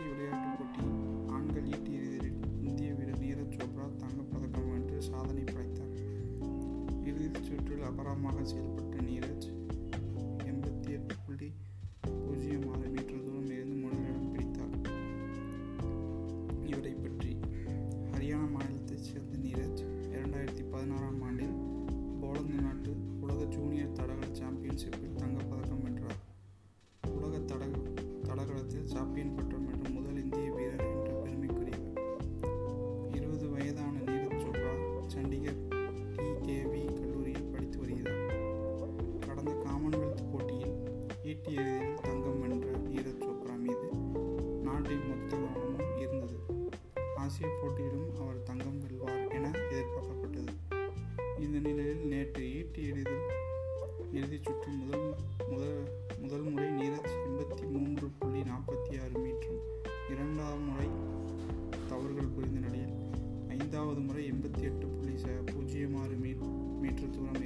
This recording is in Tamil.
தேசிய விளையாட்டுப் போட்டி. ஆண்கள் ஈட்டி எறிதலில் இந்திய வீரர் நீரஜ் சோப்ரா தங்கப்பதக்கம் வென்று சாதனை படைத்தார். இறுதிச் சுற்றில் அபராமாக செயல்பட்ட நீரஜ் எண்பத்தி எட்டு புள்ளி பூஜ்ஜியம் ஆறு மீட்டர் தூரம் இருந்து முதலிடம் பிடித்தார். இவரை பற்றி ஹரியானா மாநிலத்தைச் சேர்ந்த நீரஜ் இரண்டாயிரத்தி பதினாறாம் ஆண்டில் போலந்து நாட்டு உலக ஜூனியர் தடகள சாம்பியன்ஷிப்பில் தங்கப்பதக்கம் வென்றார். உலக தட தடகளத்தில் சாம்பியன் பெற்ற ஈட்டி எறிதலில் தங்கம் வென்ற நீரஜ் சோப்ரா மீது நாட்டின் மொத்த கவனமும் இருந்தது. ஆசிய போட்டியிலும் அவர் தங்கம் வெல்வார் என எதிர்பார்க்கப்பட்டது. இந்த நிலையில் நேற்று ஈட்டி எறிதல் இறுதிச் சுற்று முதல் முதல் முதல் முறை நீரஜ் எண்பத்தி மூன்று புள்ளி நாற்பத்தி ஆறு மீட்டரும் இரண்டாவது முறை தவறுகள் புரிந்த நிலையில் ஐந்தாவது முறை எண்பத்தி எட்டு புள்ளி ச பூஜ்ஜியம் ஆறு மீ மீட்டர் தூரம்